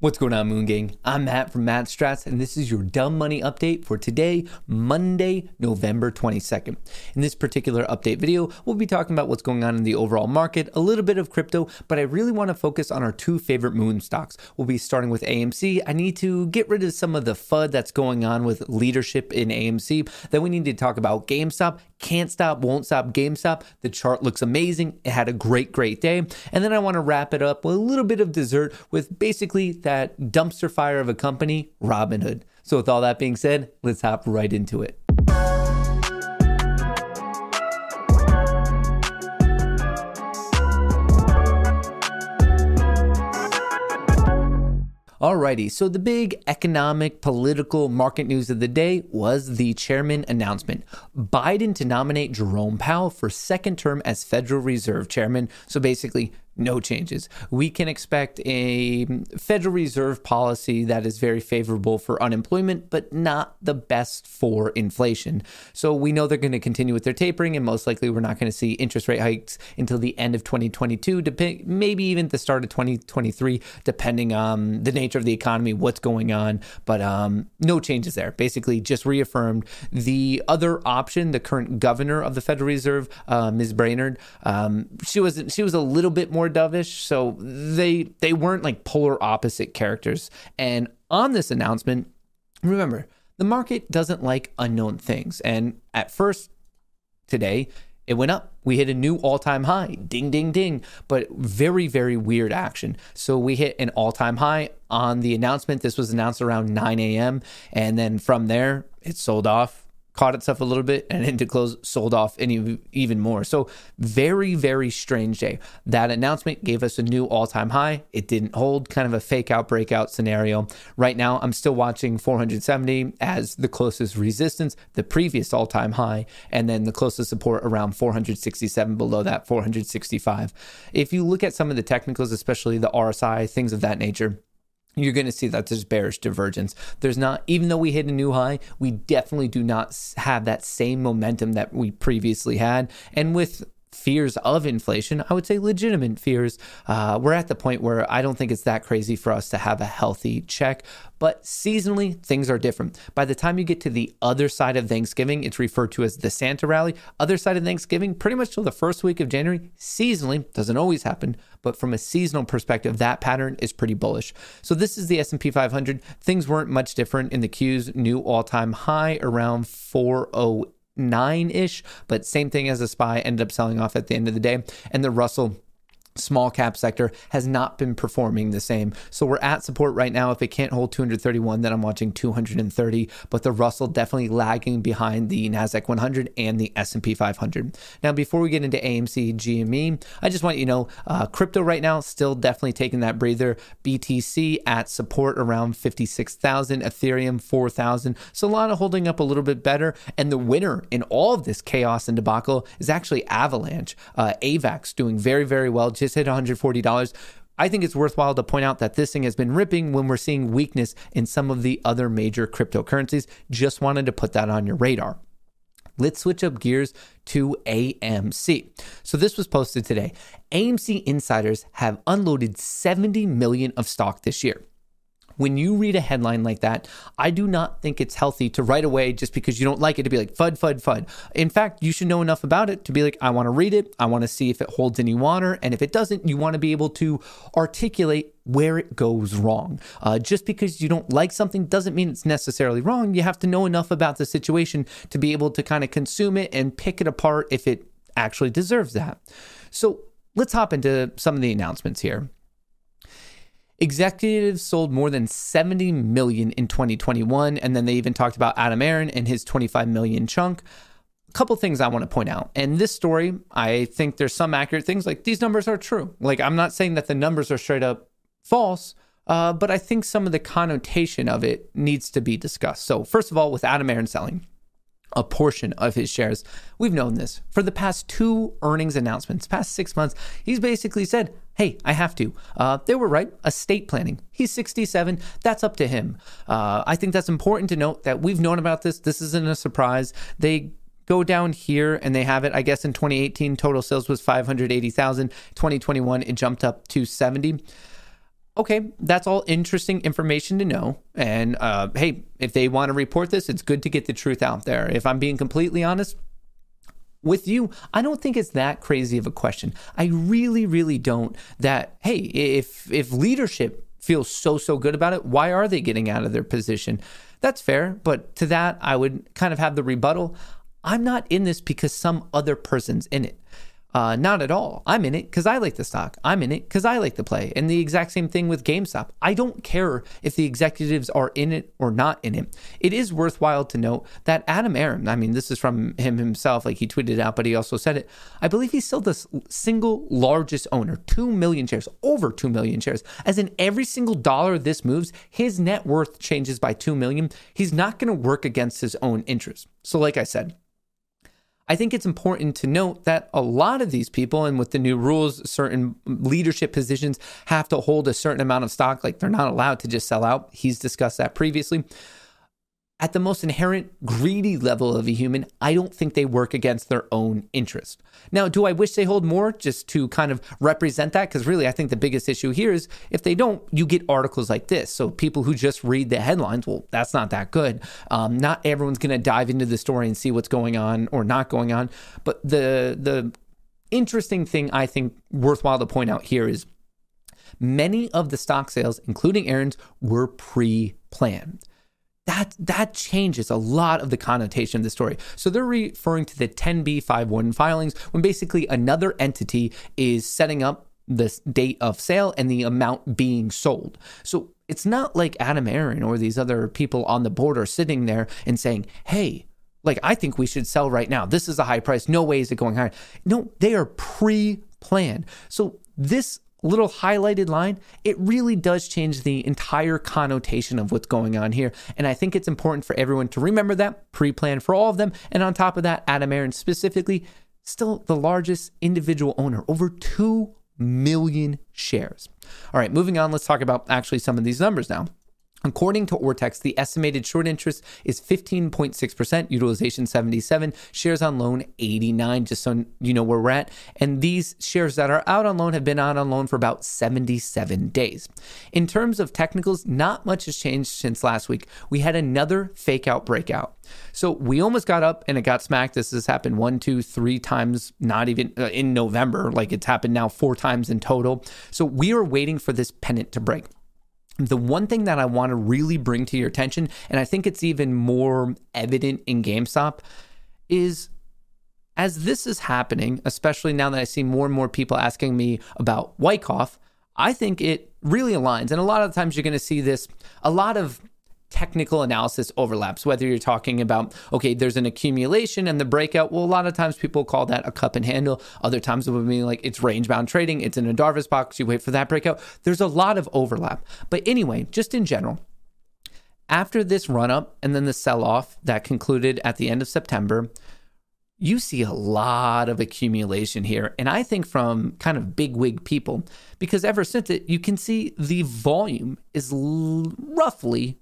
What's going on, Moon Gang? I'm Matt from Matt Strats, and this is your dumb money update for today, Monday, November 22nd. In this particular update video, we'll be talking about what's going on in the overall market, a little bit of crypto, but I really want to focus on our two favorite moon stocks. We'll be starting with AMC. I need to get rid of some of the FUD that's going on with leadership in AMC. Then we need to talk about GameStop. Can't stop, won't stop GameStop. The chart looks amazing. It had a great, great day. And then I want to wrap it up with a little bit of dessert with basically that dumpster fire of a company, Robinhood. So, with all that being said, let's hop right into it. Alrighty, so the big economic, political, market news of the day was the chairman announcement. Biden to nominate Jerome Powell for second term as Federal Reserve chairman. So basically, no changes. We can expect a Federal Reserve policy that is very favorable for unemployment, but not the best for inflation. So we know they're going to continue with their tapering, and most likely we're not going to see interest rate hikes until the end of 2022, dep- maybe even the start of 2023, depending on the nature of the economy, what's going on. But um, no changes there. Basically, just reaffirmed the other option. The current governor of the Federal Reserve, uh, Ms. Brainard, um, she was she was a little bit more more dovish. So they they weren't like polar opposite characters. And on this announcement, remember, the market doesn't like unknown things. And at first today, it went up. We hit a new all time high. Ding, ding, ding. But very, very weird action. So we hit an all time high on the announcement. This was announced around 9 a.m. And then from there, it sold off caught itself a little bit and into close sold off any even more. So very very strange day. That announcement gave us a new all-time high. It didn't hold, kind of a fake out breakout scenario. Right now I'm still watching 470 as the closest resistance, the previous all-time high, and then the closest support around 467 below that 465. If you look at some of the technicals, especially the RSI, things of that nature, you're going to see that there's bearish divergence. There's not, even though we hit a new high, we definitely do not have that same momentum that we previously had. And with fears of inflation, I would say legitimate fears. Uh, we're at the point where I don't think it's that crazy for us to have a healthy check. But seasonally, things are different. By the time you get to the other side of Thanksgiving, it's referred to as the Santa rally. Other side of Thanksgiving, pretty much till the first week of January, seasonally doesn't always happen, but from a seasonal perspective, that pattern is pretty bullish. So this is the S&P 500. Things weren't much different in the Q's new all-time high around 408 nine ish, but same thing as a SPY ended up selling off at the end of the day. And the Russell small cap sector has not been performing the same. So we're at support right now. If it can't hold 231, then I'm watching 230. But the Russell definitely lagging behind the Nasdaq 100 and the S&P 500. Now, before we get into AMC, GME, I just want you to know, uh, crypto right now still definitely taking that breather. BTC at support around 56,000, Ethereum 4,000. Solana holding up a little bit better. And the winner in all of this chaos and debacle is actually Avalanche. Uh, AVAX doing very, very well. Just hit $140. I think it's worthwhile to point out that this thing has been ripping when we're seeing weakness in some of the other major cryptocurrencies. Just wanted to put that on your radar. Let's switch up gears to AMC. So this was posted today. AMC insiders have unloaded 70 million of stock this year. When you read a headline like that, I do not think it's healthy to right away just because you don't like it to be like FUD, FUD, FUD. In fact, you should know enough about it to be like, I want to read it. I want to see if it holds any water. And if it doesn't, you want to be able to articulate where it goes wrong. Uh, just because you don't like something doesn't mean it's necessarily wrong. You have to know enough about the situation to be able to kind of consume it and pick it apart if it actually deserves that. So let's hop into some of the announcements here. Executives sold more than 70 million in 2021, and then they even talked about Adam Aron and his 25 million chunk. A couple things I want to point out. And this story, I think there's some accurate things. Like these numbers are true. Like I'm not saying that the numbers are straight up false, uh, but I think some of the connotation of it needs to be discussed. So first of all, with Adam Aron selling, a portion of his shares. We've known this for the past two earnings announcements, past six months. He's basically said, Hey, I have to. Uh, they were right. Estate planning. He's 67. That's up to him. Uh, I think that's important to note that we've known about this. This isn't a surprise. They go down here and they have it. I guess in 2018, total sales was 580,000. 2021, it jumped up to 70 okay, that's all interesting information to know. And uh, hey, if they want to report this, it's good to get the truth out there. If I'm being completely honest, with you, I don't think it's that crazy of a question. I really, really don't. That hey, if if leadership feels so so good about it, why are they getting out of their position? That's fair, but to that I would kind of have the rebuttal. I'm not in this because some other person's in it. Uh, not at all. I'm in it because I like the stock. I'm in it because I like the play. And the exact same thing with GameStop. I don't care if the executives are in it or not in it. It is worthwhile to note that Adam Aron, I mean, this is from him himself, like he tweeted out, but he also said it. I believe he's still the single largest owner, 2 million shares, over 2 million shares. As in every single dollar this moves, his net worth changes by 2 million. He's not going to work against his own interests. So, like I said, I think it's important to note that a lot of these people, and with the new rules, certain leadership positions have to hold a certain amount of stock. Like they're not allowed to just sell out. He's discussed that previously at the most inherent greedy level of a human, I don't think they work against their own interest. Now, do I wish they hold more just to kind of represent that? Because really, I think the biggest issue here is if they don't, you get articles like this. So people who just read the headlines, well, that's not that good. Um, not everyone's going to dive into the story and see what's going on or not going on. But the the interesting thing I think worthwhile to point out here is many of the stock sales, including Aron's, were pre-planned that that changes a lot of the connotation of the story. So they're referring to the 10b5-1 filings when basically another entity is setting up the date of sale and the amount being sold. So it's not like Adam Aron or these other people on the board are sitting there and saying, "Hey, like I think we should sell right now. This is a high price. No way is it going higher." No, they are pre-planned. So this little highlighted line, it really does change the entire connotation of what's going on here. And I think it's important for everyone to remember that, pre plan for all of them. And on top of that, Adam Aron specifically, still the largest individual owner, over 2 million shares. All right, moving on, let's talk about actually some of these numbers now. According to Ortex, the estimated short interest is 15.6%, utilization 77, shares on loan 89, just so you know where we're at. And these shares that are out on loan have been out on loan for about 77 days. In terms of technicals, not much has changed since last week. We had another fake out breakout. So we almost got up and it got smacked. This has happened one, two, three times, not even uh, in November. Like it's happened now four times in total. So we are waiting for this pennant to break the one thing that I want to really bring to your attention, and I think it's even more evident in GameStop, is as this is happening, especially now that I see more and more people asking me about Wyckoff, I think it really aligns. And a lot of times you're going to see this, a lot of technical analysis overlaps, whether you're talking about, okay, there's an accumulation and the breakout. Well, a lot of times people call that a cup and handle. Other times it would be like it's range bound trading, it's in a Darvas box, you wait for that breakout. There's a lot of overlap. But anyway, just in general, after this run up and then the sell off that concluded at the end of September, you see a lot of accumulation here. And I think from kind of big wig people, because ever since it, you can see the volume is l- roughly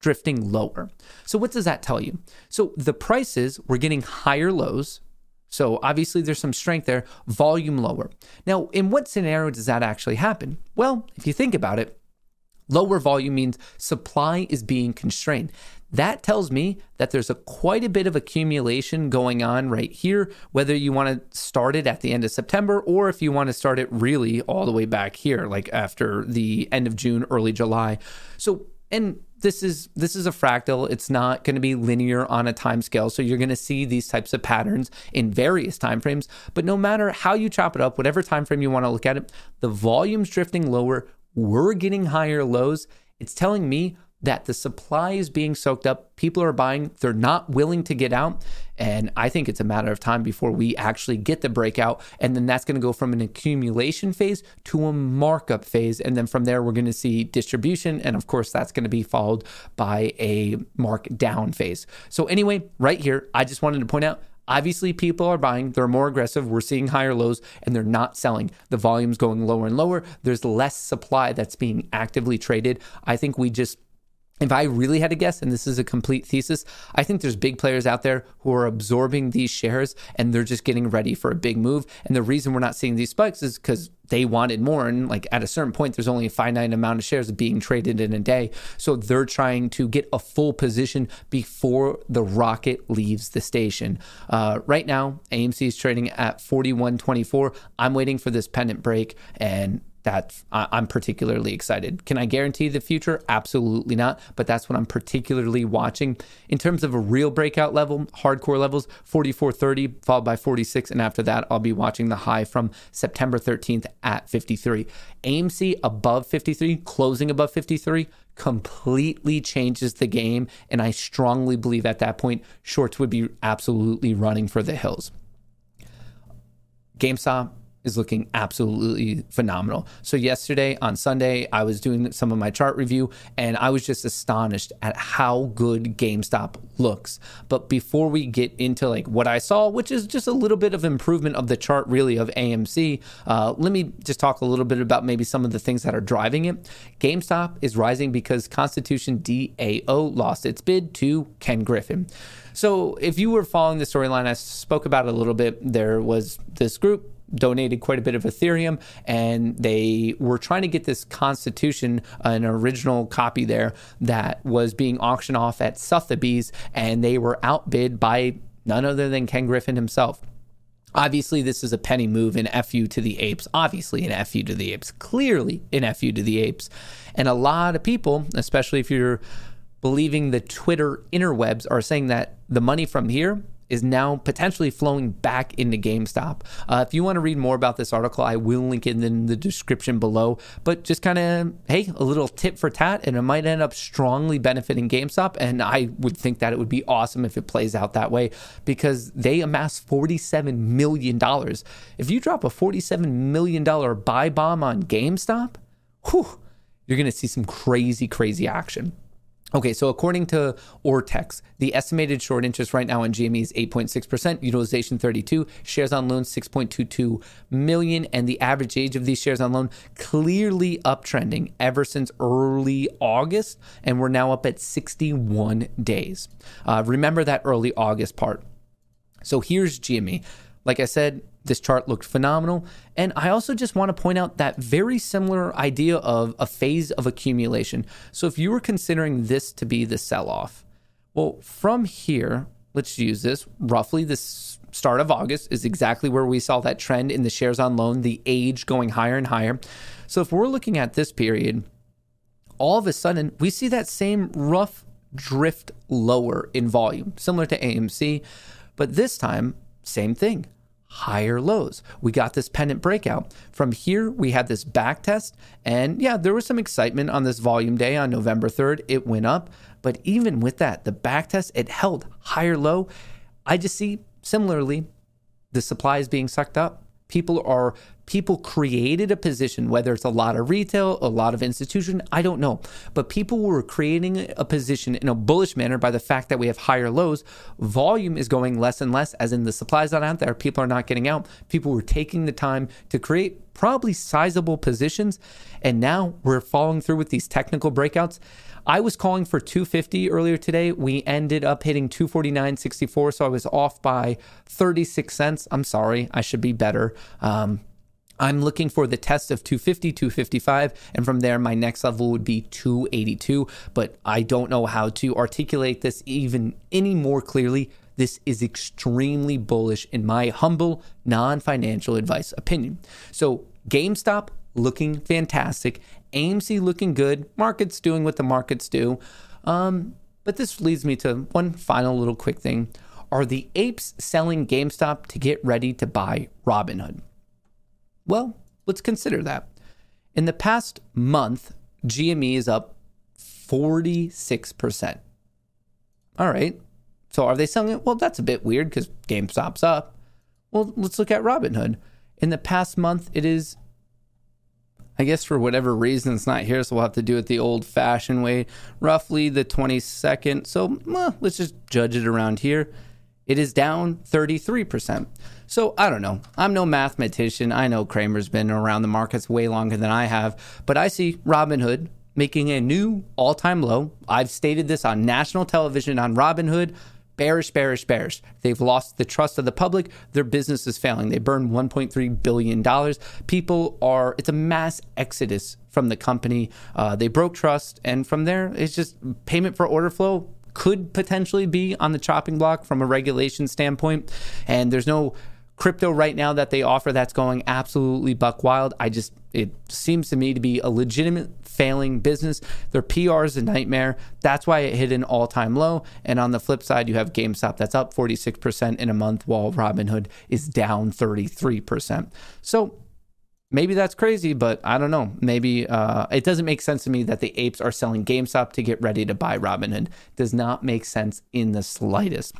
drifting lower. So, what does that tell you? So, the prices were getting higher lows. So, obviously, there's some strength there, volume lower. Now, in what scenario does that actually happen? Well, if you think about it, Lower volume means supply is being constrained. That tells me that there's a quite a bit of accumulation going on right here, whether you want to start it at the end of September or if you want to start it really all the way back here, like after the end of June, early July. So, and this is this is a fractal. It's not going to be linear on a time scale so you're going to see these types of patterns in various time frames. But no matter how you chop it up whatever time frame you want to look at it the volume's drifting lower. We're getting higher lows. It's telling me that the supply is being soaked up. People are buying, they're not willing to get out. And I think it's a matter of time before we actually get the breakout. And then that's going to go from an accumulation phase to a markup phase. And then from there, we're going to see distribution. And of course, that's going to be followed by a markdown phase. So, anyway, right here, I just wanted to point out Obviously, people are buying, they're more aggressive. We're seeing higher lows and they're not selling. The volume's going lower and lower. There's less supply that's being actively traded. I think we just if I really had to guess, and this is a complete thesis, I think there's big players out there who are absorbing these shares and they're just getting ready for a big move. And the reason we're not seeing these spikes is because they wanted more. And like at a certain point, there's only a finite amount of shares being traded in a day. So they're trying to get a full position before the rocket leaves the station. Uh, right now, AMC is trading at 41.24. I'm waiting for this pennant break and that I'm particularly excited. Can I guarantee the future? Absolutely not. But that's what I'm particularly watching. In terms of a real breakout level, hardcore levels, 44.30 followed by 46. And after that, I'll be watching the high from September 13th at 53. AMC above 53, closing above 53, completely changes the game. And I strongly believe at that point, shorts would be absolutely running for the hills. GameStop is looking absolutely phenomenal. So yesterday on Sunday, I was doing some of my chart review and I was just astonished at how good GameStop looks. But before we get into like what I saw, which is just a little bit of improvement of the chart really of AMC, uh, let me just talk a little bit about maybe some of the things that are driving it. GameStop is rising because Constitution DAO lost its bid to Ken Griffin. So if you were following the storyline, I spoke about it a little bit. There was this group donated quite a bit of Ethereum, and they were trying to get this Constitution, an original copy there that was being auctioned off at Sotheby's, and they were outbid by none other than Ken Griffin himself. Obviously, this is a penny move in FU to the apes. Obviously, an FU to the apes. Clearly, an FU to the apes. And a lot of people, especially if you're believing the Twitter interwebs, are saying that the money from here is now potentially flowing back into GameStop. Uh, if you want to read more about this article, I will link it in the description below. But just kind of, hey, a little tip for tat, and it might end up strongly benefiting GameStop. And I would think that it would be awesome if it plays out that way because they amass $47 million. If you drop a $47 million buy bomb on GameStop, whew, you're going to see some crazy, crazy action. Okay, so according to Ortex, the estimated short interest right now on GME is 8.6%, utilization 32, shares on loan 6.22 million, and the average age of these shares on loan clearly uptrending ever since early August, and we're now up at 61 days. Uh, remember that early August part. So here's GME. Like I said, this chart looked phenomenal. And I also just want to point out that very similar idea of a phase of accumulation. So if you were considering this to be the sell off, well, from here, let's use this roughly this start of August is exactly where we saw that trend in the shares on loan, the age going higher and higher. So if we're looking at this period, all of a sudden we see that same rough drift lower in volume, similar to AMC, but this time, same thing higher lows. We got this pennant breakout. From here, we had this back test. And yeah, there was some excitement on this volume day on November 3rd. It went up. But even with that, the back test, it held higher low. I just see similarly, the supply is being sucked up. People are people created a position, whether it's a lot of retail, a lot of institution, I don't know. But people were creating a position in a bullish manner by the fact that we have higher lows. Volume is going less and less, as in the supplies not out there. People are not getting out. People were taking the time to create probably sizable positions. And now we're following through with these technical breakouts. I was calling for 250 earlier today. We ended up hitting 249.64, so I was off by 36 cents. I'm sorry, I should be better. Um, I'm looking for the test of 250, 255, and from there, my next level would be 282. But I don't know how to articulate this even any more clearly. This is extremely bullish in my humble, non financial advice opinion. So, GameStop looking fantastic, AMC looking good, markets doing what the markets do. Um, but this leads me to one final little quick thing. Are the apes selling GameStop to get ready to buy Robinhood? Well, let's consider that. In the past month, GME is up 46%. All right. So are they selling it? Well, that's a bit weird because GameStop's up. Well, let's look at Robinhood. In the past month, it is, I guess, for whatever reason, it's not here, so we'll have to do it the old fashioned way, roughly the 22nd. So well, let's just judge it around here. It is down 33%. So I don't know. I'm no mathematician. I know Cramer's been around the markets way longer than I have, but I see Robinhood making a new all time low. I've stated this on national television on Robinhood. Bearish, bearish, bearish. They've lost the trust of the public. Their business is failing. They burned $1.3 billion. People are, it's a mass exodus from the company. Uh, they broke trust. And from there, it's just payment for order flow could potentially be on the chopping block from a regulation standpoint. And there's no crypto right now that they offer that's going absolutely buck wild. I just, it seems to me to be a legitimate failing business. Their PR is a nightmare. That's why it hit an all time low. And on the flip side, you have GameStop that's up 46% in a month while Robinhood is down 33%. So, Maybe that's crazy, but I don't know. Maybe uh, it doesn't make sense to me that the apes are selling GameStop to get ready to buy Robinhood. Does not make sense in the slightest.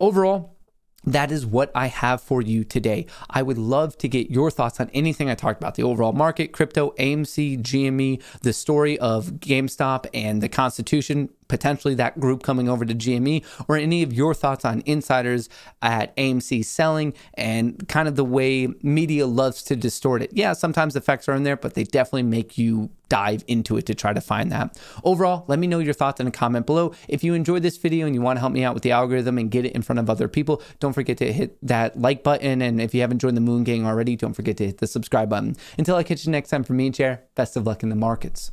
Overall, that is what I have for you today. I would love to get your thoughts on anything I talked about the overall market, crypto, AMC, GME, the story of GameStop, and the Constitution potentially that group coming over to GME, or any of your thoughts on insiders at AMC selling and kind of the way media loves to distort it. Yeah, sometimes the facts are in there, but they definitely make you dive into it to try to find that. Overall, let me know your thoughts in a comment below. If you enjoyed this video and you want to help me out with the algorithm and get it in front of other people, don't forget to hit that like button. And if you haven't joined the Moon Gang already, don't forget to hit the subscribe button. Until I catch you next time from me, and Chair, best of luck in the markets.